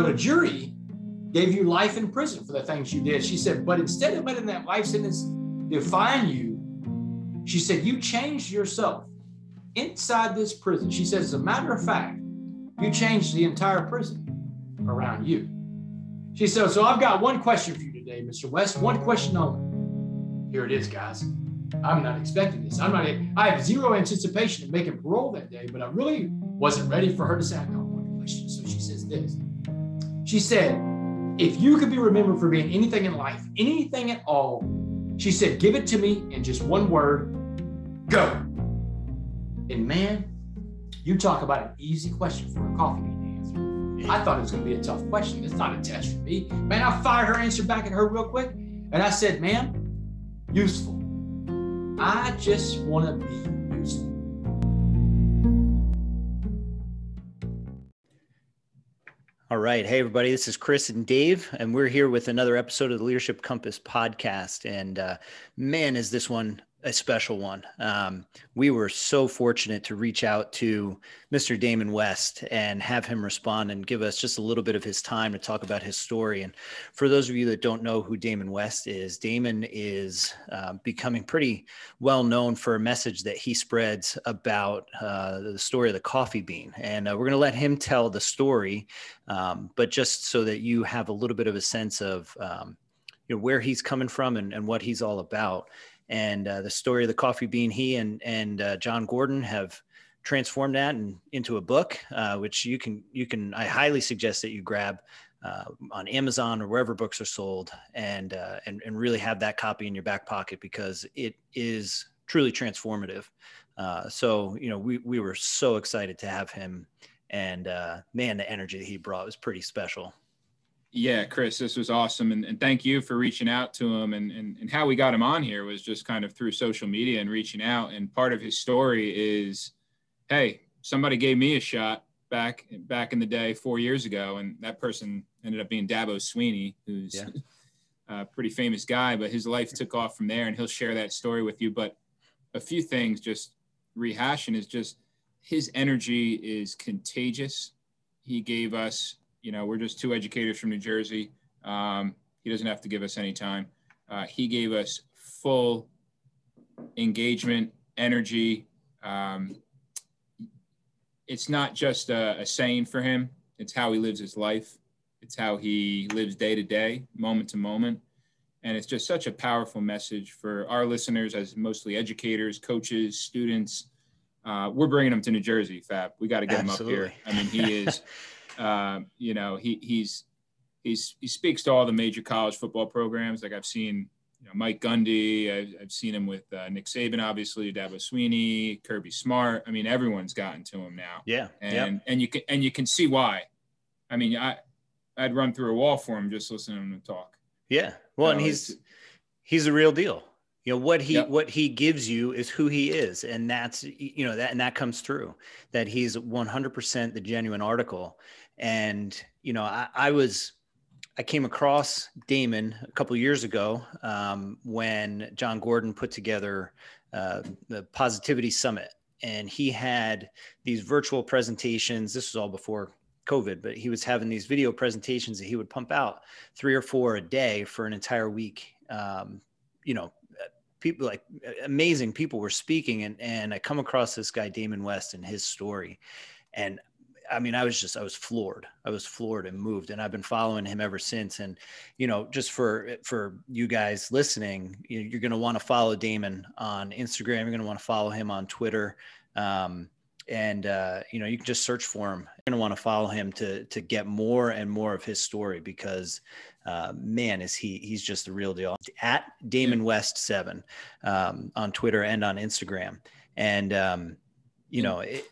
but a jury gave you life in prison for the things you did. She said, but instead of letting that life sentence define you, she said, you changed yourself inside this prison. She says, as a matter of fact, you changed the entire prison around you. She said, so I've got one question for you today, Mr. West. One question only. Here it is, guys. I'm not expecting this. I'm not, I have zero anticipation of making parole that day, but I really wasn't ready for her to say, I got one question. So she says this. She said, if you could be remembered for being anything in life, anything at all, she said, give it to me in just one word go. And man, you talk about an easy question for a coffee bean to answer. I thought it was going to be a tough question. It's not a test for me. Man, I fired her answer back at her real quick. And I said, ma'am, useful. I just want to be useful. All right. Hey, everybody. This is Chris and Dave, and we're here with another episode of the Leadership Compass podcast. And uh, man, is this one a special one. Um, we were so fortunate to reach out to Mr. Damon West and have him respond and give us just a little bit of his time to talk about his story. And for those of you that don't know who Damon West is, Damon is uh, becoming pretty well known for a message that he spreads about uh, the story of the coffee bean. And uh, we're going to let him tell the story, um, but just so that you have a little bit of a sense of um, you know, where he's coming from and, and what he's all about and uh, the story of the coffee bean. He and and uh, Jon Gordon have transformed that and into a book, uh, which you can you can I highly suggest that you grab. Uh, on Amazon or wherever books are sold, and, uh, and and really have that copy in your back pocket because it is truly transformative. Uh, so you know we we were so excited to have him, and man, the energy that he brought was pretty special. Yeah, Chris, this was awesome. And, and thank you for reaching out to him. And, and, and how we got him on here was just kind of through social media and reaching out. And part of his story is, hey, somebody gave me a shot back back in the day four years ago. And that person ended up being Dabo Swinney, who's yeah. a pretty famous guy, but his life took off from there. And he'll share that story with you. But a few things just rehashing is just his energy is contagious. He gave us you know, we're just two educators from New Jersey. Um, he doesn't have to give us any time. Uh, he gave us full engagement, energy. Um, it's not just a, a saying for him, it's how he lives his life. It's how he lives day to day, moment to moment. And it's just such a powerful message for our listeners as mostly educators, coaches, students. Uh, we're bringing them to New Jersey, Fab. We got to get Absolutely. him up here. I mean, he is Um, you know, he he's he's he speaks to all the major college football programs. Like I've seen, you know, Mike Gundy. I've, I've seen him with uh, Nick Saban, obviously, Dabo Swinney, Kirby Smart. I mean, everyone's gotten to him now. Yeah, and yep. and you can and you can see why. I mean, I I'd run through a wall for him just listening to him talk. Yeah, well, and he's he's a real deal. You know what he yep. what he gives you is who he is, and that's you know that and that comes through that he's 100% the genuine article and, you know, I, I was, I came across Damon a couple years ago um, when Jon Gordon put together uh, the Positivity Summit. And he had these virtual presentations. This was all before COVID, but he was having these video presentations that he would pump out three or four a day for an entire week. Um, you know, people like amazing people were speaking, and and I come across this guy Damon West and his story, and I mean, I was just, I was floored. I was floored and moved, and I've been following him ever since. And you know, just for for you guys listening, you're going to want to follow Damon on Instagram. You're going to want to follow him on Twitter, um, and uh, you know, you can just search for him. You're going to want to follow him to to get more and more of his story because, uh, man, is he he's just the real deal. At Damon West Seven um, on Twitter and on Instagram, and um, you know, it,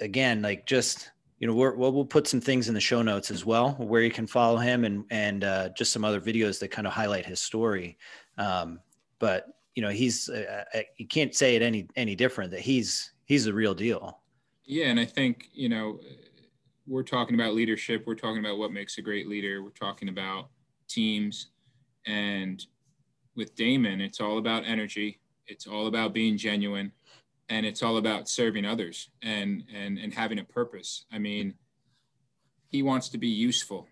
again, like just you know, we're, we'll put some things in the show notes as well, where you can follow him and and uh, just some other videos that kind of highlight his story. Um, but you know, he's uh, uh, you can't say it any any different that he's he's the real deal. Yeah, and I think you know, we're talking about leadership. We're talking about what makes a great leader. We're talking about teams, and with Damon, it's all about energy. It's all about being genuine and it's all about serving others and and and having a purpose i mean he wants to be useful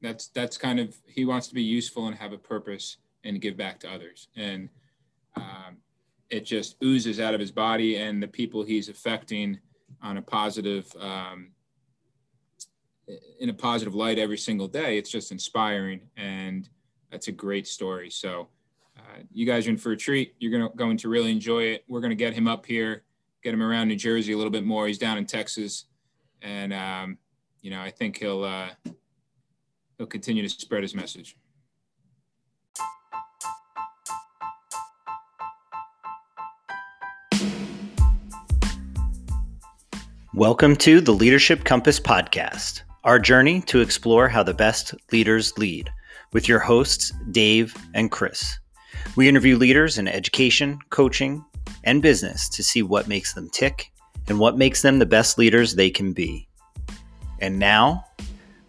That's that's kind of he wants to be useful and have a purpose and give back to others. And um, it just oozes out of his body and the people he's affecting on a positive um, in a positive light every single day. It's just inspiring, and that's a great story. So, uh, you guys are in for a treat. You're gonna going to really enjoy it. We're gonna get him up here, get him around New Jersey a little bit more. He's down in Texas, and um, you know I think he'll uh, he'll continue to spread his message. Welcome to the Leadership Compass Podcast, our journey to explore how the best leaders lead, with your hosts, Dave and Chris. We interview leaders in education, coaching, and business to see what makes them tick and what makes them the best leaders they can be. And now,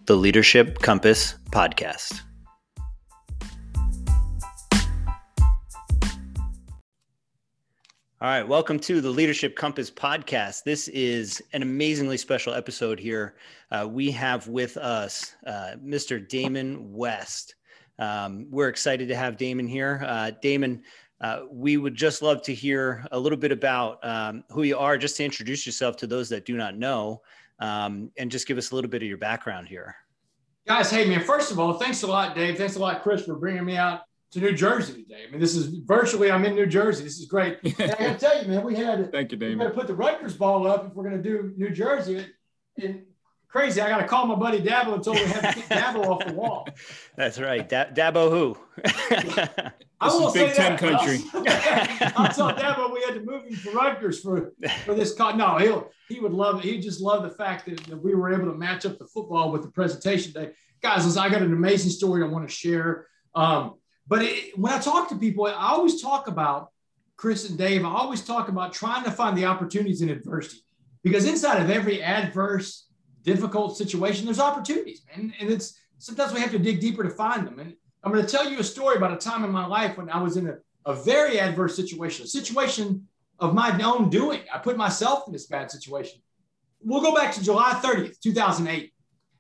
the Leadership Compass Podcast. All right, welcome to the Leadership Compass podcast. This is an amazingly special episode here. Uh, we have with us uh, Mr. Damon West. Um, we're excited to have Damon here. Uh, Damon, uh, we would just love to hear a little bit about um, who you are, just to introduce yourself to those that do not know, um, and just give us a little bit of your background here. Guys, hey man, first of all, thanks a lot, Dave. Thanks a lot, Chris, for bringing me out to New Jersey today. I mean, this is virtually I'm in New Jersey. This is great. And I got to tell you, man, we had to, thank you, Damon. We got to put the Rutgers ball up if we're going to do New Jersey. And crazy, I got to call my buddy Dabo and told him we have to get Dabo off the wall. That's right, da- Dabo who? I won't Big Ten that, country. I'll, I'll tell Dabo we had to move him to Rutgers for for this. Con- no, he'll he would love it. He just love the fact that, that we were able to match up the football with the presentation day. Guys, listen, I got an amazing story I want to share. Um, but it, when I talk to people, I always talk about Chris and Dave. I always talk about trying to find the opportunities in adversity because inside of every adverse, difficult situation, there's opportunities, man. And it's sometimes we have to dig deeper to find them. And I'm going to tell you a story about a time in my life when I was in a, a very adverse situation, a situation of my own doing. I put myself in this bad situation. We'll go back to July 30th, 2008.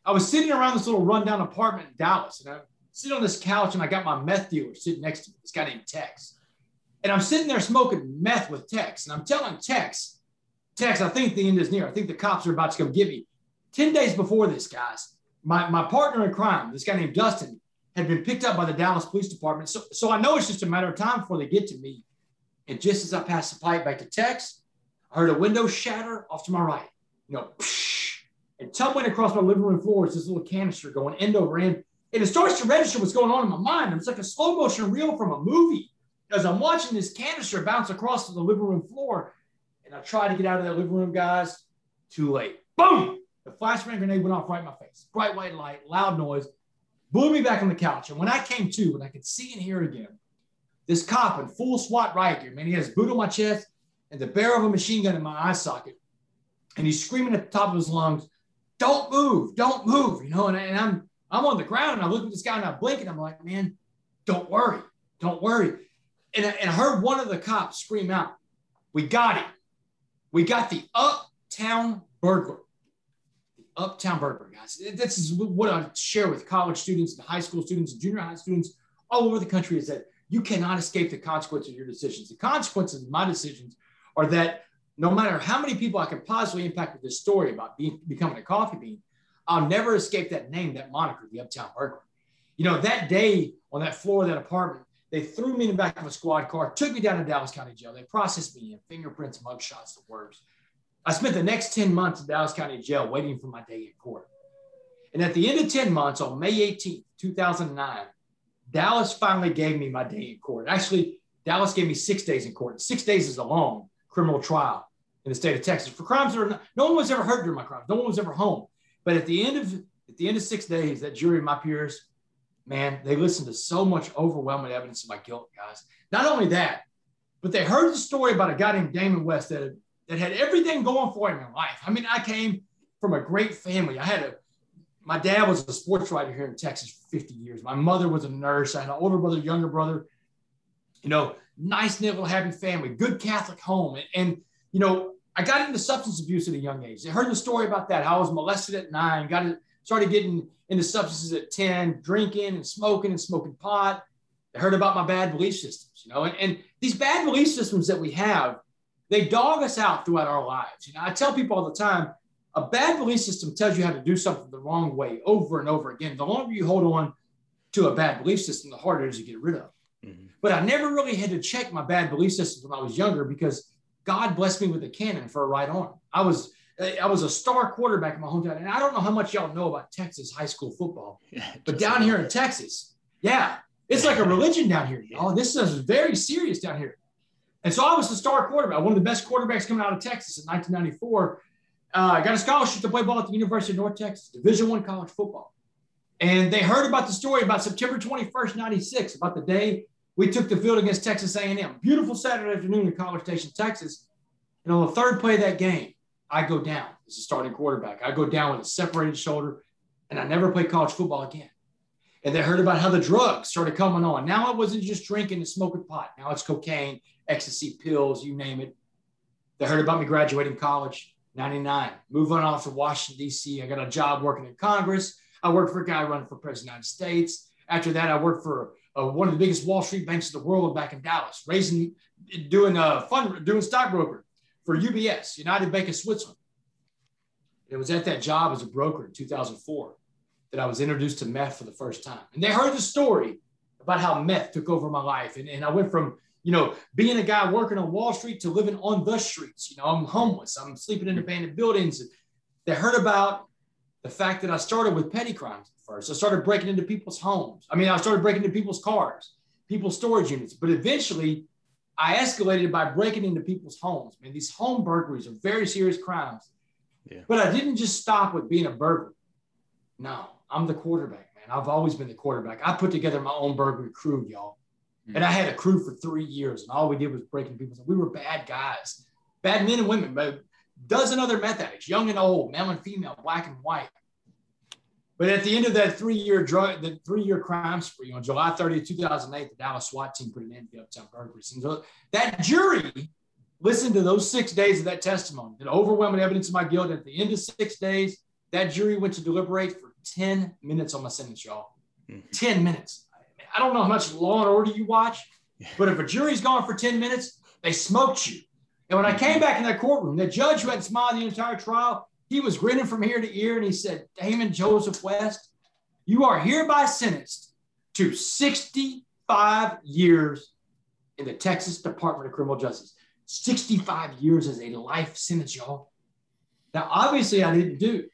I was sitting around this little rundown apartment in Dallas, and I sit on this couch and I got my meth dealer sitting next to me, this guy named Tex. And I'm sitting there smoking meth with Tex. And I'm telling Tex, Tex, I think the end is near. I think the cops are about to come get me. 10 days before this, guys, my, my partner in crime, this guy named Dustin, had been picked up by the Dallas Police Department. So, so I know it's just a matter of time before they get to me. And just as I passed the pipe back to Tex, I heard a window shatter off to my right. You know, and tumbling across my living room floor is this little canister going end over end and it starts to register what's going on in my mind. It's like a slow motion reel from a movie as I'm watching this canister bounce across the living room floor. And I try to get out of that living room, guys. Too late. Boom! The flashbang grenade went off right in my face. Bright white light, loud noise, blew me back on the couch. And when I came to, and I could see and hear again, this cop in full SWAT riot gear, man, he has boot on my chest and the barrel of a machine gun in my eye socket. And he's screaming at the top of his lungs, don't move, don't move, you know, and, and I'm I'm on the ground and I look at this guy and I blink and I'm like, man, don't worry, don't worry. And, and I heard one of the cops scream out, we got him. We got the uptown burglar. Uptown burglar, guys. This is what I share with college students and high school students and junior high students all over the country is that you cannot escape the consequences of your decisions. The consequences of my decisions are that no matter how many people I can possibly impact with this story about being, becoming a coffee bean, I'll never escape that name, that moniker, the Uptown Burglar. You know, that day on that floor of that apartment, they threw me in the back of a squad car, took me down to Dallas County Jail. They processed me in fingerprints, mugshots, the worst. I spent the next 10 months in Dallas County Jail waiting for my day in court. And at the end of 10 months, on May 18th, 2009, Dallas finally gave me my day in court. Actually, Dallas gave me six days in court. Six days is a long criminal trial in the state of Texas for crimes that are not, no one was ever hurt during my crimes. No one was ever home. But at the end of at the end of six days, that jury, my peers, man, they listened to so much overwhelming evidence of my guilt, guys. Not only that, but they heard the story about a guy named Damon West that had, that had everything going for him in life. I mean, I came from a great family. I had a my dad was a sports writer here in Texas for 50 years. My mother was a nurse. I had an older brother, younger brother. You know, nice, little happy family, good Catholic home, and, and you know, I got into substance abuse at a young age. I heard the story about that, how I was molested at nine, got started getting into substances at 10, drinking and smoking and smoking pot. They heard about my bad belief systems, you know, and, and these bad belief systems that we have, they dog us out throughout our lives. You know, I tell people all the time, a bad belief system tells you how to do something the wrong way over and over again. The longer you hold on to a bad belief system, the harder it is to get rid of. Mm-hmm. But I never really had to check my bad belief systems when I was younger because God blessed me with a cannon for a right arm. I was I was a star quarterback in my hometown, and I don't know how much y'all know about Texas high school football, yeah, but down here in Texas, yeah, it's like a religion down here, y'all. This is very serious down here. And so I was the star quarterback, one of the best quarterbacks coming out of Texas in 1994. Uh, I got a scholarship to play ball at the University of North Texas, Division One college football. And they heard about the story about September 21st, 96, about the day we took the field against Texas A&M. Beautiful Saturday afternoon in College Station, Texas. And on the third play of that game, I go down as a starting quarterback. I go down with a separated shoulder, and I never play college football again. And they heard about how the drugs started coming on. Now it wasn't just drinking and smoking pot. Now it's cocaine, ecstasy pills, you name it. They heard about me graduating college, 99, moving off to Washington, D.C. I got a job working in Congress. I worked for a guy running for president of the United States. After that, I worked for uh, one of the biggest Wall Street banks in the world back in Dallas, raising, doing a fund, doing stockbroker for UBS, United Bank of Switzerland. It was at that job as a broker in 2004 that I was introduced to meth for the first time. And they heard the story about how meth took over my life. And, and I went from, you know, being a guy working on Wall Street to living on the streets. You know, I'm homeless, I'm sleeping in abandoned buildings. They heard about the fact that I started with petty crimes first. I started breaking into people's homes. I mean, I started breaking into people's cars, people's storage units. But eventually, I escalated by breaking into people's homes. I mean, these home burglaries are very serious crimes. Yeah. But I didn't just stop with being a burglar. No, I'm the quarterback, man. I've always been the quarterback. I put together my own burglary crew, y'all. Mm-hmm. And I had a crew for three years, and all we did was breaking people's. We were bad guys, bad men and women, but dozen other meth addicts, young and old, male and female, black and white. But at the end of that three-year drug, the three-year crime spree on July 30, 2008, the Dallas SWAT team put an end to Uptown burglaries. And so that jury listened to those six days of that testimony, the overwhelming evidence of my guilt. At the end of six days, that jury went to deliberate for 10 minutes on my sentence, y'all. Mm-hmm. 10 minutes. I don't know how much Law and Order you watch, but if a jury's gone for 10 minutes, they smoked you. And when I came back in that courtroom, the judge who had smiled the entire trial, he was grinning from ear to ear and he said, Damon Joseph West, you are hereby sentenced to 65 years in the Texas Department of Criminal Justice. 65 years as a life sentence, y'all. Now, obviously, I didn't do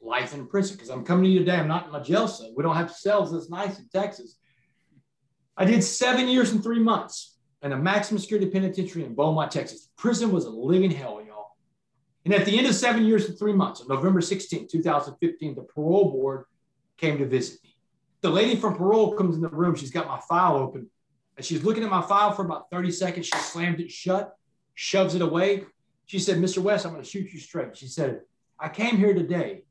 life in prison because I'm coming to you today. I'm not in my jail cell. We don't have cells this nice in Texas. I did seven years and three months in a maximum security penitentiary in Beaumont, Texas. Prison was a living hell, y'all. And at the end of seven years and three months, on November 16, 2015, the parole board came to visit me. The lady from parole comes in the room. She's got my file open and she's looking at my file for about 30 seconds. She slammed it shut, shoves it away. She said, Mr. West, I'm going to shoot you straight. She said, I came here today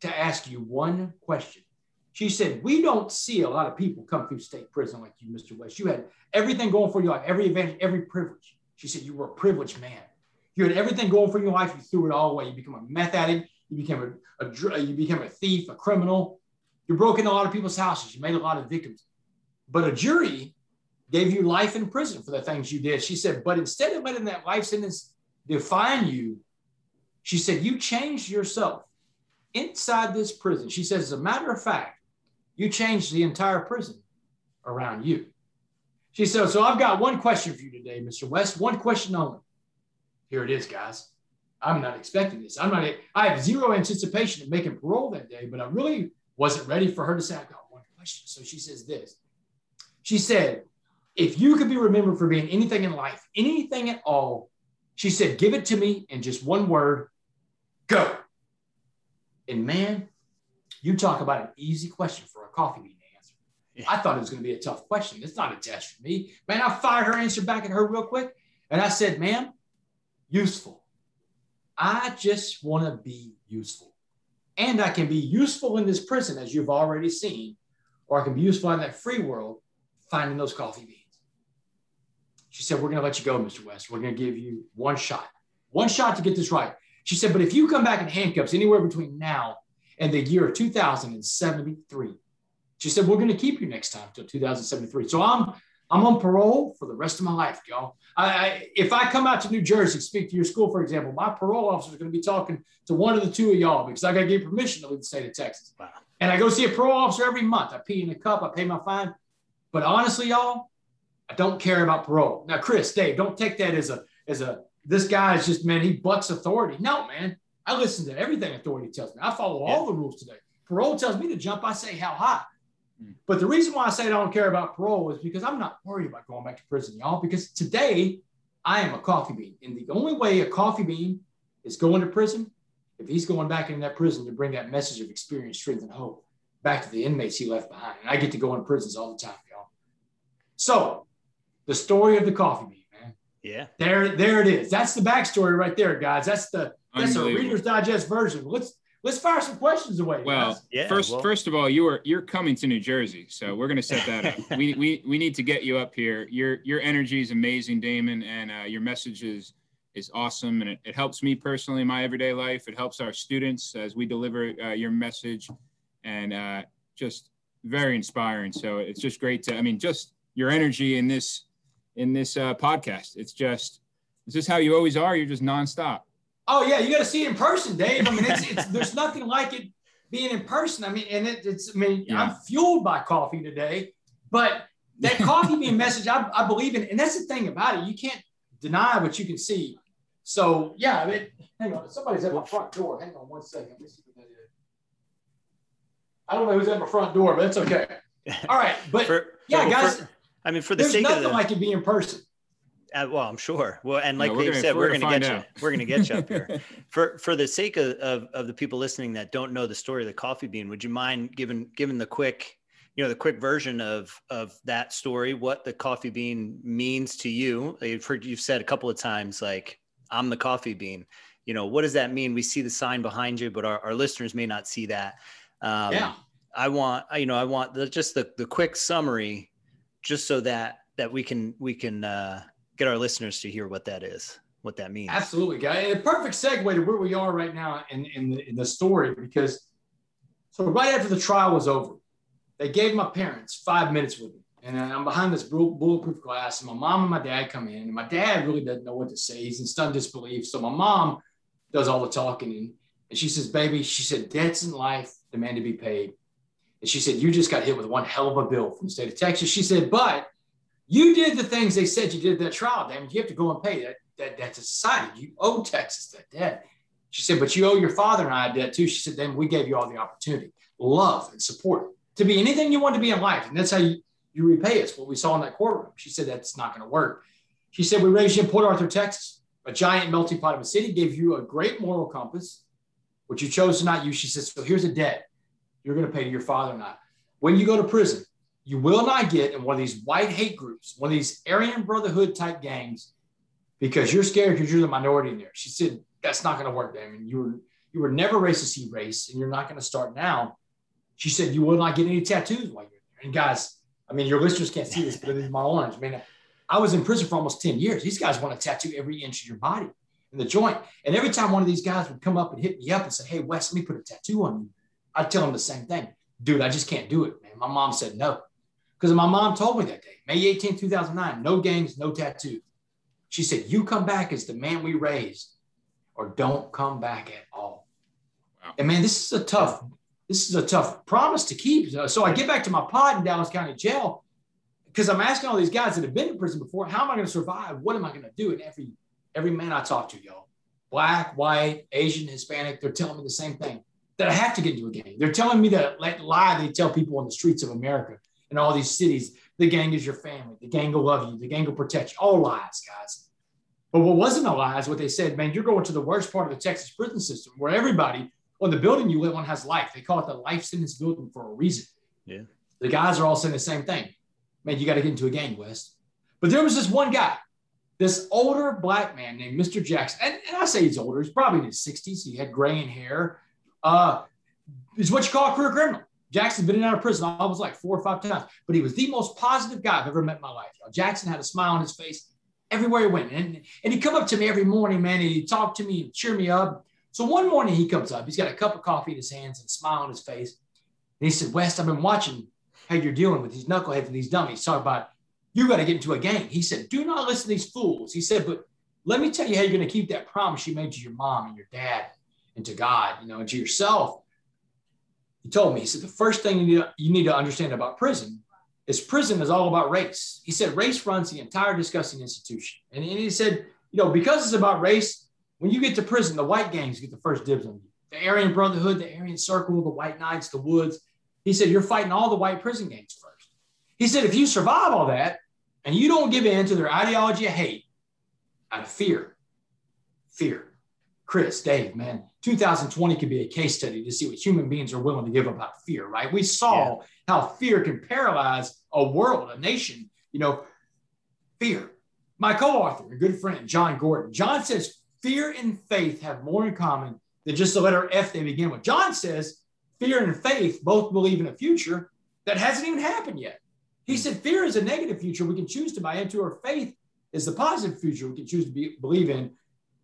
to ask you one question. She said, We don't see a lot of people come through state prison like you, Mr. West. You had everything going for you, like every advantage, every privilege. She said, You were a privileged man. You had everything going for your life. You threw it all away. You became a meth addict. You became a, a you became a thief, a criminal. You broke into a lot of people's houses. You made a lot of victims. But a jury gave you life in prison for the things you did. She said, but instead of letting that life sentence define you, she said, you changed yourself inside this prison. She says, as a matter of fact, you changed the entire prison around you. She said, so I've got one question for you today, Mr. West, one question only here it is, guys. I'm not expecting this. I'm not, I have zero anticipation of making parole that day, but I really wasn't ready for her to say, I got one question. So she says this. She said, if you could be remembered for being anything in life, anything at all, she said, give it to me in just one word go. And man, you talk about an easy question for a coffee bean to answer. Yeah. I thought it was going to be a tough question. It's not a test for me. Man, I fired her answer back at her real quick. And I said, ma'am, useful. I just want to be useful. And I can be useful in this prison, as you've already seen, or I can be useful in that free world, finding those coffee beans. She said, We're going to let you go, Mr. West. We're going to give you one shot, one shot to get this right. She said, But if you come back in handcuffs anywhere between now and the year 2073. She said, We're going to keep you next time until 2073. So I'm I'm on parole for the rest of my life, y'all. I, I, if I come out to New Jersey, speak to your school, for example, my parole officer is going to be talking to one of the two of y'all because I got to get permission to leave the state of Texas. Wow. And I go see a parole officer every month. I pee in a cup, I pay my fine. But honestly, y'all, I don't care about parole. Now, Chris, Dave, don't take that as a as a this guy is just man, he bucks authority. No, man. I listen to everything authority tells me. I follow all the rules today. Parole tells me to jump, I say how high. Hmm. But the reason why I say I don't care about parole is because I'm not worried about going back to prison, y'all. Because today I am a coffee bean. And the only way a coffee bean is going to prison, if he's going back in that prison to bring that message of experience, strength, and hope back to the inmates he left behind. And I get to go in prisons all the time, y'all. So the story of the coffee bean. Yeah. There, there it is. That's the backstory right there, guys. That's the that's a Reader's Digest version. Let's let's fire some questions away. Well, yeah, first well. first of all, you are you're coming to New Jersey, so we're going to set that up. we, we we need to get you up here. Your your energy is amazing, Damon, and uh, your message is is awesome, and it, it helps me personally in my everyday life. It helps our students as we deliver uh, your message, and uh, just very inspiring. So it's just great to. I mean, just your energy in this in this uh, podcast. It's just is this how you always are? You're just nonstop. Oh yeah, you got to see it in person, Dave. I mean, it's, it's there's nothing like it being in person. I mean, and it, it's I mean, yeah. I'm fueled by coffee today, but that coffee being message, I, I believe in, and that's the thing about it. You can't deny what you can see. So yeah, I mean, hang on, somebody's at my front door. Hang on one second. Let me see what that is. I don't know who's at my front door, but it's okay. All right, but for, yeah, for, guys. For, I mean, for the there's sake nothing of the, like it being in person. Uh, well, I'm sure. Well, and like no, they said, we're, we're going to get out. you. We're going to get you up here. for for the sake of, of, of the people listening that don't know the story of the coffee bean, would you mind giving giving the quick, you know, the quick version of of that story? What the coffee bean means to you? I've heard you've said a couple of times, like I'm the coffee bean. You know, what does that mean? We see the sign behind you, but our, our listeners may not see that. Um, yeah. I want, you know, I want the, just the the quick summary, just so that that we can we can. uh get our listeners to hear what that is, what that means. Absolutely, guy. A perfect segue to where we are right now in, in, the, in the story because so right after the trial was over, they gave my parents five minutes with me. And I'm behind this bulletproof glass, and my mom and my dad come in, and my dad really doesn't know what to say. He's in stunned disbelief. So my mom does all the talking, and, and she says, "Baby," she said, "debts in life demand to be paid." And she said, "You just got hit with one hell of a bill from the state of Texas." She said, "But you did the things they said you did that trial, damn You have to go and pay that. That that's a society. You owe Texas that debt. She said, but you owe your father and I a debt too. She said, then we gave you all the opportunity, love and support to be anything you want to be in life. And that's how you, you repay us. What we saw in that courtroom. She said, that's not going to work. She said, we raised you in Port Arthur, Texas, a giant melting pot of a city, gave you a great moral compass, which you chose to not use. She said, so here's a debt you're going to pay to your father and I. When you go to prison, you will not get in one of these white hate groups, one of these Aryan Brotherhood type gangs, because you're scared because you're the minority in there. She said, that's not going to work, Damon. You were you were never to see race, and you're not going to start now. She said, you will not get any tattoos while you're there. And guys, I mean, your listeners can't see this, but it is my orange. I mean, I was in prison for almost 10 years. These guys want to tattoo every inch of your body in the joint. And every time one of these guys would come up and hit me up and say, Hey, Wes, let me put a tattoo on you, I'd tell them the same thing. Dude, I just can't do it, man. My mom said no. Because my mom told me that day, May 18, 2009, no gangs, no tattoos. She said, You come back as the man we raised, or don't come back at all. Wow. And man, this is a tough, this is a tough promise to keep. So I get back to my pod in Dallas County Jail because I'm asking all these guys that have been in prison before, how am I going to survive? What am I going to do? And every every man I talk to, y'all, black, white, Asian, Hispanic, they're telling me the same thing that I have to get into a gang. They're telling me that like lie they tell people on the streets of America and all these cities. The gang is your family. The gang will love you. The gang will protect you. All lies, guys. But what wasn't a lie is what they said, man, you're going to the worst part of the Texas prison system where everybody on the building you live on has life. They call it the life sentence building for a reason. Yeah. The guys are all saying the same thing. Man, you got to get into a gang, West. But there was this one guy, this older black man named Mr. Jackson. And, and I say he's older, he's probably in his 60s. He had gray in hair. Uh, is what you call a career criminal. Jackson's been in and out of prison almost like four or five times, but he was the most positive guy I've ever met in my life. Jackson had a smile on his face everywhere he went. And, and he'd come up to me every morning, man, and he'd talk to me and cheer me up. So one morning he comes up, he's got a cup of coffee in his hands and a smile on his face. And he said, West, I've been watching how you're dealing with these knuckleheads and these dummies. Talk about you got to get into a gang. He said, do not listen to these fools. He said, but let me tell you how you're going to keep that promise you made to your mom and your dad and to God, you know, and to yourself. He told me, he said, the first thing you need, to, you need to understand about prison is prison is all about race. He said, race runs the entire disgusting institution. And, and he said, you know, because it's about race, when you get to prison, the white gangs get the first dibs on you. The Aryan Brotherhood, the Aryan Circle, the White Knights, the Woods. He said, you're fighting all the white prison gangs first. He said, if you survive all that and you don't give in to their ideology of hate out of fear, fear. Chris, Dave, man, 2020 could be a case study to see what human beings are willing to give up out of fear, right? We saw yeah. how fear can paralyze a world, a nation, you know, fear. My co author, a good friend, Jon Gordon, Jon says fear and faith have more in common than just the letter F they begin with. Jon says fear and faith both believe in a future that hasn't even happened yet. He hmm. said fear is a negative future we can choose to buy into, or faith is the positive future we can choose to be, believe in.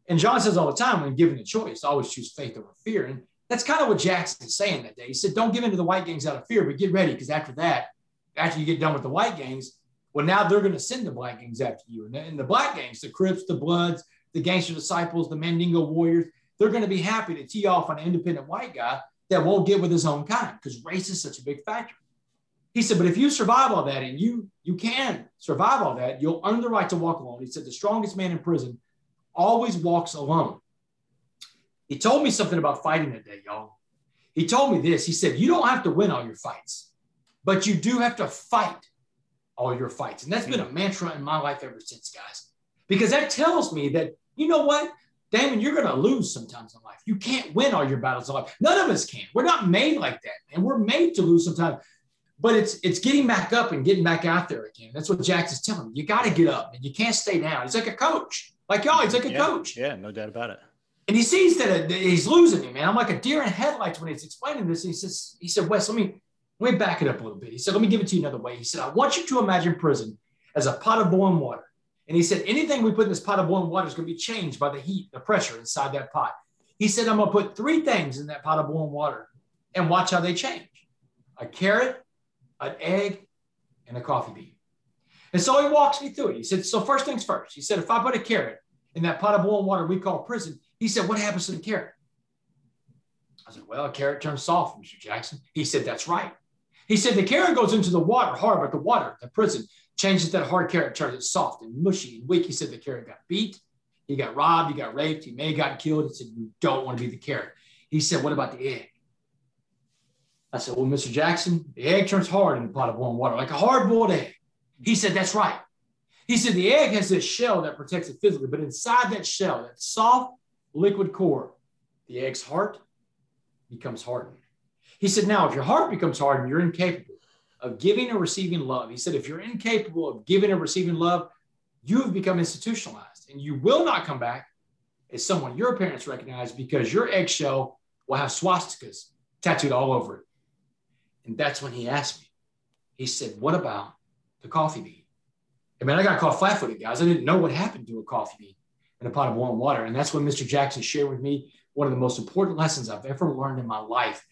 And Jon says all the time when given a choice, always choose faith over fear. And that's kind of what Jackson's saying that day. He said, don't give in to the white gangs out of fear, but get ready because after that, after you get done with the white gangs, well, now they're going to send the black gangs after you. And the, and the black gangs, the Crips, the Bloods, the Gangster Disciples, the Mandingo Warriors, they're going to be happy to tee off on an independent white guy that won't get with his own kind because race is such a big factor. He said, but if you survive all that and you you can survive all that, you'll earn the right to walk alone. He said, the strongest man in prison always walks alone. He told me something about fighting that day, y'all. He told me this. He said, you don't have to win all your fights, but you do have to fight all your fights. And that's been a mantra in my life ever since, guys, because that tells me that, you know what? Damon, you're going to lose sometimes in life. You can't win all your battles in life. None of us can. We're not made like that, man. We're made to lose sometimes. But it's it's getting back up and getting back out there again. That's what is telling me. You got to get up and you can't stay down. He's like a coach. Like y'all, he's like a yeah, coach. Yeah, no doubt about it. And he sees that he's losing me, man. I'm like a deer in headlights when he's explaining this. he says, he said, Wes, let me let me back it up a little bit. He said, let me give it to you another way. He said, I want you to imagine prison as a pot of boiling water. And he said, anything we put in this pot of boiling water is going to be changed by the heat, the pressure inside that pot. He said, I'm going to put three things in that pot of boiling water and watch how they change a carrot, an egg, and a coffee bean. And so he walks me through it. He said, So, first things first, he said, if I put a carrot in that pot of boiling water we call prison, he said, What happens to the carrot? I said, Well, a carrot turns soft, Mr. Jackson. He said, That's right. He said, The carrot goes into the water hard, but the water, the prison, changes that hard carrot, turns it soft and mushy and weak. He said, The carrot got beat. He got robbed. He got raped. He may have gotten killed. He said, You don't want to be the carrot. He said, What about the egg? I said, Well, Mr. Jackson, the egg turns hard in a pot of warm water, like a hard boiled egg. He said, That's right. He said, The egg has this shell that protects it physically, but inside that shell, that soft liquid core, the egg's heart becomes hardened. He said, Now, if your heart becomes hardened, you're incapable of giving or receiving love. He said, If you're incapable of giving or receiving love, you have become institutionalized and you will not come back as someone your parents recognize because your eggshell will have swastikas tattooed all over it. And that's when he asked me. He said, What about the coffee bean? I mean, I got caught flat footed, guys. I didn't know what happened to a coffee bean in a pot of warm water. And that's when Mr. Jackson shared with me one of the most important lessons I've ever learned in my life.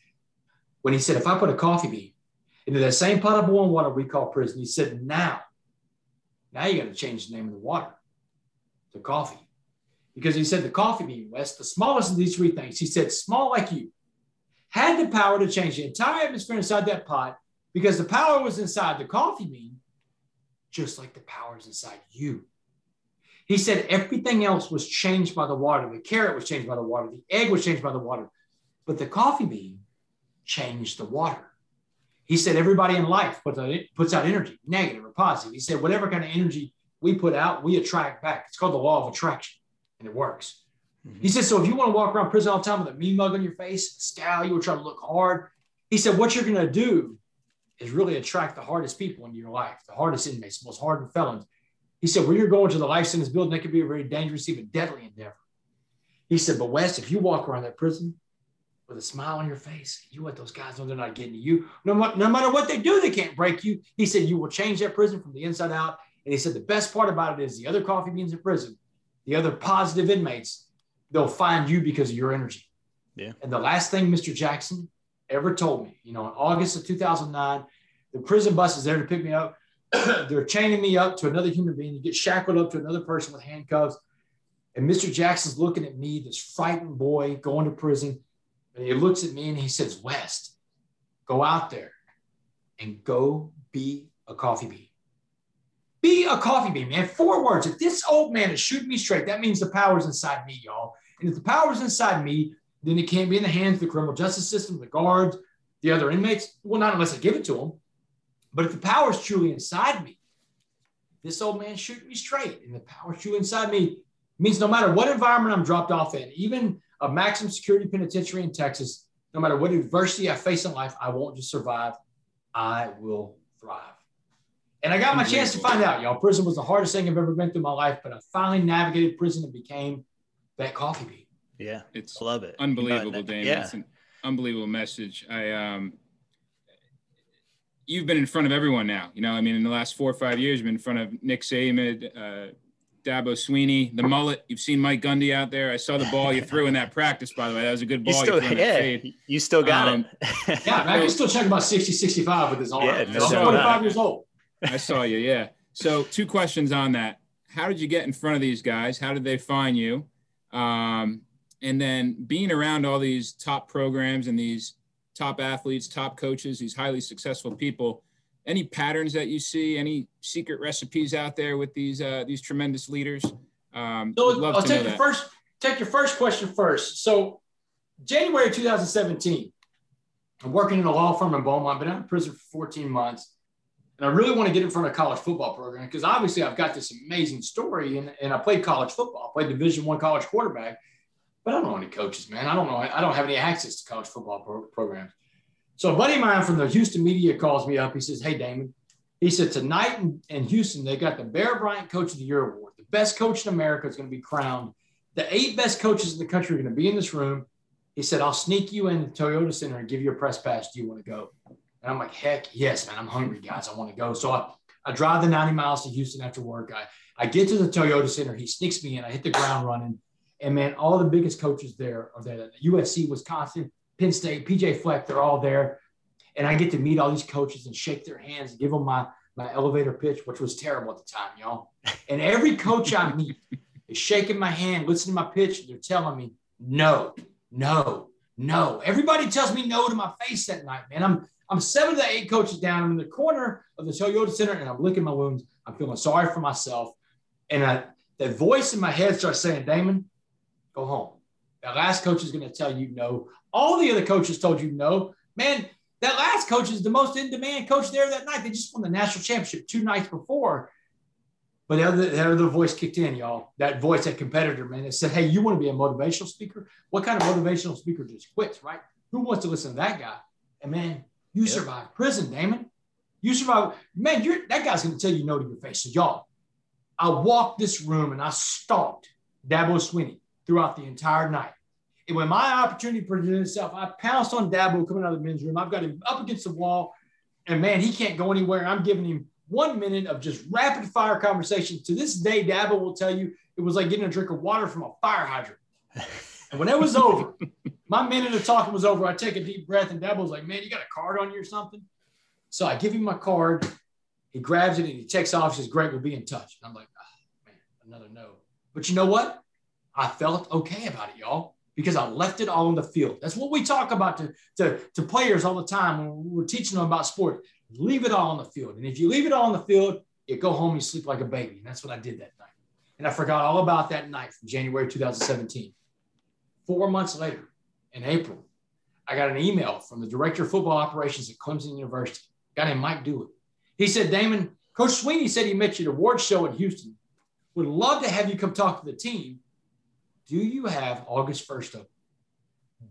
When he said, If I put a coffee bean into that same pot of warm water we call prison, he said, Now, now you got to change the name of the water to coffee. Because he said the coffee bean, Wes, the smallest of these three things, he said, small like you, had the power to change the entire atmosphere inside that pot because the power was inside the coffee bean, just like the powers inside you. He said everything else was changed by the water. The carrot was changed by the water. The egg was changed by the water. But the coffee bean changed the water. He said everybody in life puts out, puts out energy, negative or positive. He said whatever kind of energy we put out, we attract back. It's called the law of attraction, and it works. Mm-hmm. He said, so if you want to walk around prison all the time with a mean mug on your face, scowl, you were trying to look hard. He said, what you're going to do is really attract the hardest people in your life, the hardest inmates, the most hardened felons. He said, when you're going to the life sentence building, that could be a very dangerous, even deadly endeavor. He said, but Wes, if you walk around that prison with a smile on your face, you let those guys know they're not getting to you. No, no matter what they do, they can't break you. He said, you will change that prison from the inside out. And he said, the best part about it is the other coffee beans in prison, the other positive inmates, they'll find you because of your energy. Yeah. And the last thing Mr. Jackson ever told me, you know, in August of 2009, the prison bus is there to pick me up. They're chaining me up to another human being. You get shackled up to another person with handcuffs. And Mr. Jackson's looking at me, this frightened boy going to prison. And he looks at me and he says, West, go out there and go be a coffee bean. Be a coffee bean, man. Four words. If this old man is shooting me straight, that means the power's inside me, y'all. And if the power's inside me, then it can't be in the hands of the criminal justice system, the guards, the other inmates. Well, not unless I give it to them. But if the power is truly inside me, this old man shooting me straight, and the power truly inside me means no matter what environment I'm dropped off in, even a maximum security penitentiary in Texas, no matter what adversity I face in life, I won't just survive. I will thrive. And I got my chance to find out, y'all. Prison was the hardest thing I've ever been through in my life, but I finally navigated prison and became that coffee bean. Yeah, it's I love it. Unbelievable, you Dane. Yeah. It's an unbelievable message. I um, you've been in front of everyone now. You know, I mean, in the last four or five years, you've been in front of Nick Saban, uh, Dabo Swinney, the mullet. You've seen Mike Gundy out there. I saw the ball you threw in that practice, by the way. That was a good ball. You still, you yeah, you still got um, it. yeah, man, he's still checking about 60, 65 with his arm. Yeah, no, 25 years old. I saw you, yeah. So two questions on that. How did you get in front of these guys? How did they find you? Um, and then being around all these top programs and these top athletes, top coaches, these highly successful people, any patterns that you see, any secret recipes out there with these uh, these tremendous leaders? Um, so I'll take your first take your first question first. So January 2017, I'm working in a law firm in Beaumont. Been out of prison for 14 months, and I really want to get in front of a college football program because obviously I've got this amazing story, and, and I played college football, I played Division One college quarterback, but I don't know any coaches, man. I don't know. I don't have any access to college football pro- programs. So a buddy of mine from the Houston media calls me up. He says, Hey, Damon, he said, tonight in, in Houston, they got the Bear Bryant Coach of the Year award. The best coach in America is going to be crowned. The eight best coaches in the country are going to be in this room. He said, I'll sneak you in the Toyota Center and give you a press pass. Do you want to go? And I'm like, heck yes, man. I'm hungry, guys. I want to go. So I, I drive the 90 miles to Houston after work. I, I get to the Toyota Center. He sneaks me in. I hit the ground running. And man, all the biggest coaches there are there. USC, Wisconsin, Penn State, PJ Fleck, they're all there. And I get to meet all these coaches and shake their hands and give them my, my elevator pitch, which was terrible at the time, y'all. And every coach I meet is shaking my hand, listening to my pitch, and they're telling me, no, no, no. Everybody tells me no to my face that night, man. I'm I'm seven to eight coaches down. I'm in the corner of the Toyota Center and I'm licking my wounds. I'm feeling sorry for myself. And I, that voice in my head starts saying, Damon, go home. That last coach is going to tell you no. All the other coaches told you no. Man, that last coach is the most in demand coach there that night. They just won the national championship two nights before. But the other, the other voice kicked in, y'all. That voice, that competitor, man, that said, Hey, you want to be a motivational speaker? What kind of motivational speaker just quits, right? Who wants to listen to that guy? And man, you yep. survived prison, Damon. You survived. Man, you're, that guy's going to tell you no to your face. So, y'all, I walked this room and I stalked Dabo Swinney throughout the entire night. And when my opportunity presented itself, I pounced on Dabo coming out of the men's room. I've got him up against the wall, and man, he can't go anywhere. I'm giving him one minute of just rapid fire conversation. To this day, Dabo will tell you it was like getting a drink of water from a fire hydrant. And when it was over, my minute of talking was over. I take a deep breath, and Dabo was like, "Man, you got a card on you or something?" So I give him my card. He grabs it and he takes off. He says, "Greg, we'll be in touch." And I'm like, "Oh man, another no." But you know what? I felt okay about it, y'all, because I left it all on the field. That's what we talk about to, to, to players all the time when we're teaching them about sport. Leave it all on the field. And if you leave it all on the field, you go home, you sleep like a baby. And that's what I did that night. And I forgot all about that night from January 2017. Four months later, in April, I got an email from the director of football operations at Clemson University, a guy named Mike Dewitt. He said, Damon, Coach Swinney said he met you at a award show in Houston. Would love to have you come talk to the team. Do you have August 1st open?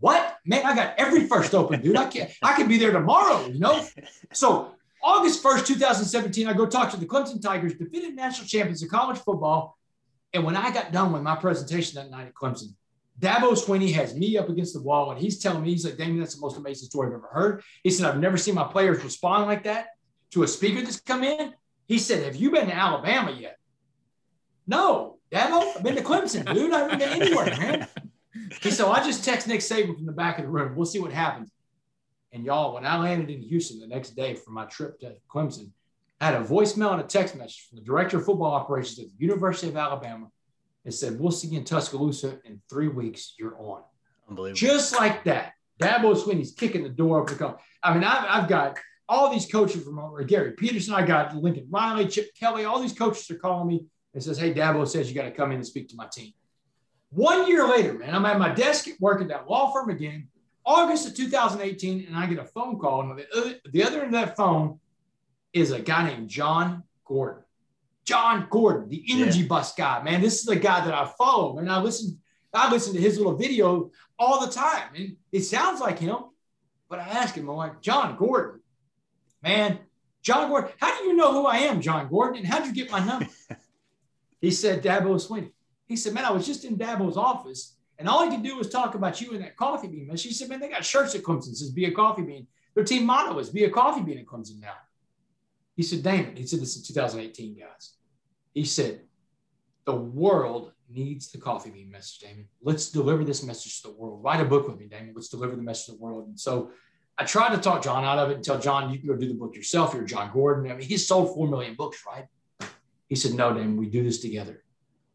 What? Man, I got every first open, dude. I can't, I could be there tomorrow, you know? So August 1st, 2017, I go talk to the Clemson Tigers, defeated national champions of college football. And when I got done with my presentation that night at Clemson, Dabo Swinney has me up against the wall and he's telling me, he's like, Damien, that's the most amazing story I've ever heard. He said, I've never seen my players respond like that to a speaker that's come in. He said, Have you been to Alabama yet? No. Dabo, I've been to Clemson, dude. I haven't been anywhere, man. said, I just text Nick Saban from the back of the room. We'll see what happens. And y'all, when I landed in Houston the next day for my trip to Clemson, I had a voicemail and a text message from the director of football operations at the University of Alabama. and said, We'll see you in Tuscaloosa in three weeks. You're on. Unbelievable. Just like that. Dabo Swinney's kicking the door come. I mean, I've, I've got all these coaches from over Gary Peterson. I got Lincoln Riley, Chip Kelly. All these coaches are calling me and says, Hey, Dabo says you got to come in and speak to my team. One year later, man, I'm at my desk working that law firm again, August of 2018, and I get a phone call. And the other, the other end of that phone is a guy named Jon Gordon. Jon Gordon, the energy yeah. bus guy, man. This is the guy that I follow, and I listen. I listen to his little video all the time, and it sounds like him. But I ask him, I'm like, Jon Gordon, man, Jon Gordon, how do you know who I am, Jon Gordon, and how'd you get my number? he said, Dabo Swinney. He said, man, I was just in Dabo's office, and all he could do was talk about you and that coffee bean. And she said, man, they got shirts at Clemson says, be a coffee bean. Their team motto is be a coffee bean at Clemson now. He said, Damon, he said this is 2018, guys. He said, the world needs the coffee bean message, Damon. Let's deliver this message to the world. Write a book with me, Damon. Let's deliver the message to the world. And so I tried to talk Jon out of it and tell Jon, you can go do the book yourself. You're Jon Gordon. I mean, he's sold 4 million books, right? He said, no, Damon, we do this together.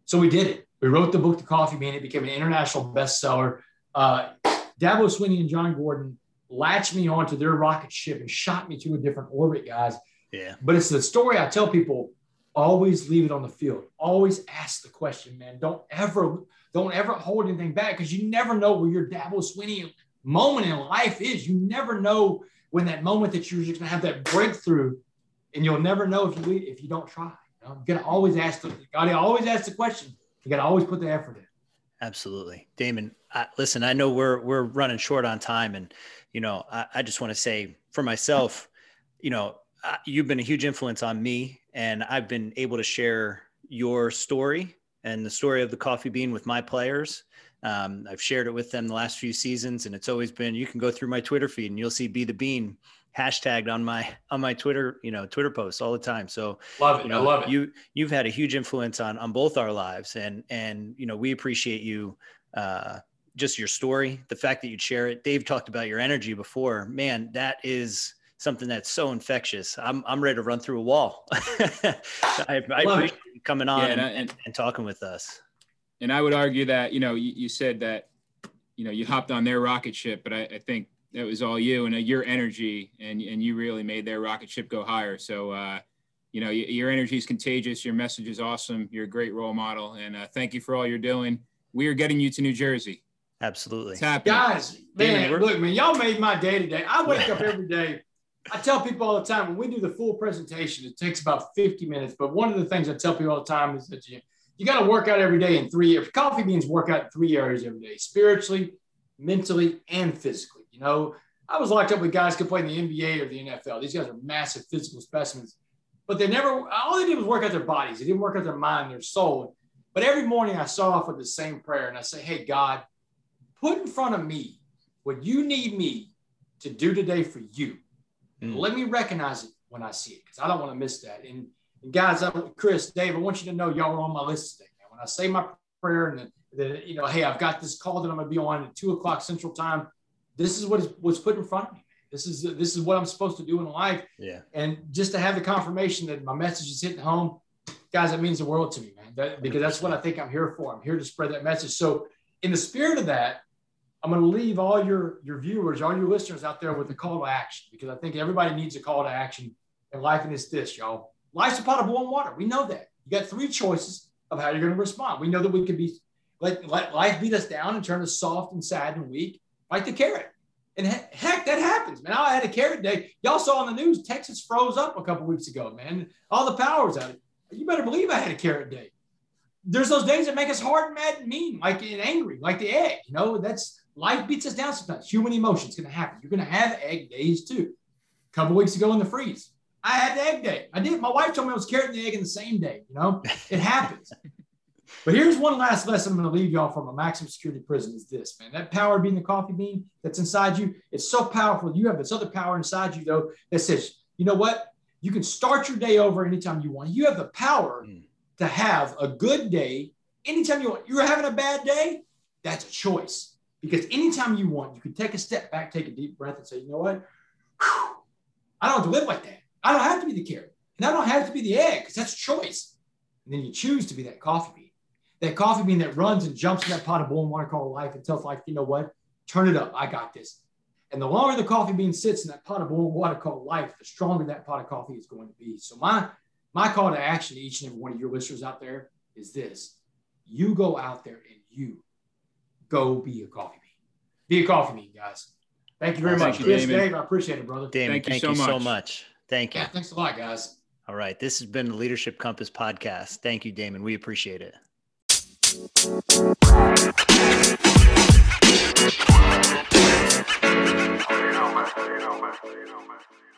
So we did it. We wrote the book, The Coffee Bean. It became an international bestseller. Uh, Dabo Swinney and Jon Gordon latched me onto their rocket ship and shot me to a different orbit, guys. Yeah. But it's the story I tell people always leave it on the field. Always ask the question, man. Don't ever, don't ever hold anything back because you never know where your Dabo Swinney moment in life is. You never know when that moment that you're just gonna have that breakthrough, and you'll never know if you if you don't try. You gotta always ask the gotta always ask the question. You gotta always put the effort in. Absolutely, Damon. I, listen, I know we're we're running short on time, and you know I, I just want to say for myself, you know you've been a huge influence on me, and I've been able to share your story and the story of the coffee bean with my players. Um, I've shared it with them the last few seasons, and it's always been. You can go through my Twitter feed, and you'll see "Be the Bean" hashtagged on my on my Twitter, you know, Twitter posts all the time. So love it. You know, I love it. You you've had a huge influence on on both our lives, and and you know we appreciate you. Uh, just your story, the fact that you'd share it. Dave talked about your energy before. Man, that is something that's so infectious. I'm I'm ready to run through a wall. I, I appreciate you coming on yeah, and, and, and, talking with us. And I would argue that you know you, you, said that you know you hopped on their rocket ship, but I, I think that was all you and uh, your energy, and and you really made their rocket ship go higher. So. Uh, you know, your energy is contagious. Your message is awesome. You're a great role model, and uh, thank you for all you're doing. We are getting you to New Jersey. Absolutely, guys. Man, look, man, y'all made my day today. I wake up every day I tell people all the time when we do the full presentation, it takes about 50 minutes. But one of the things I tell people all the time is that you, you got to work out every day in three areas. Coffee beans work out in three areas every day spiritually, mentally, and physically. You know, I was locked up with guys who could play in the NBA or the NFL. These guys are massive physical specimens, but they never, all they did was work out their bodies. They didn't work out their mind, their soul. But every morning I start off with the same prayer and I say, Hey, God, put in front of me what you need me to do today for you Mm. Let me recognize it when I see it because I don't want to miss that. And, and guys, I, Chris, Dave, I want you to know y'all are on my list today. Man. When I say my prayer and the, you know, hey, I've got this call that I'm going to be on at two o'clock Central Time. This is what is what's put in front of me. This is this is what I'm supposed to do in life. Yeah. And just to have the confirmation that my message is hitting home, guys, that means the world to me, man. That, because that's what I think I'm here for. I'm here to spread that message. So, in the spirit of that, I'm going to leave all your your viewers, all your listeners out there with a call to action because I think everybody needs a call to action in life, and it's this, y'all. Life's a pot of boiling water. We know that. You got three choices of how you're going to respond. We know that we can be let, let life beat us down and turn us soft and sad and weak, like the carrot. And heck, that happens, man. I had a carrot day. Y'all saw on the news, Texas froze up a couple weeks ago, man. All the power was out. You better believe I had a carrot day. There's those days that make us hard, mad, and mean, like and angry, like the egg. You know, that's Life beats us down sometimes. Human emotions to happen. You're to have egg days too. A couple weeks ago in the freeze, I had the egg day. I did. My wife told me I was carrying the egg in the same day. You know, it happens. But here's one last lesson I'm going to leave y'all from a maximum security prison is this, man. That power being the coffee bean that's inside you, it's so powerful. You have this other power inside you, though, that says, you know what? You can start your day over anytime you want. You have the power mm. to have a good day anytime you want. You're having a bad day, That's a choice. Because anytime you want, you can take a step back, take a deep breath, and say, you know what? Whew, I don't have to live like that. I don't have to be the carrot. And I don't have to be the egg because that's choice. And then you choose to be that coffee bean. That coffee bean that runs and jumps in that pot of boiling water called life and tells life, you know what? Turn it up. I got this. And the longer the coffee bean sits in that pot of boiling water called life, the stronger that pot of coffee is going to be. So my my call to action to each and every one of your listeners out there is this. You go out there and you go be a coffee bean. Be a coffee bean, guys. Thank you very much. Chris, Dave, I appreciate it, brother. Damon, thank, thank you, so, you much. so much. Thank you. Yeah, thanks a lot, guys. All right. This has been the Leadership Compass podcast. Thank you, Damon. We appreciate it. You know, man. You.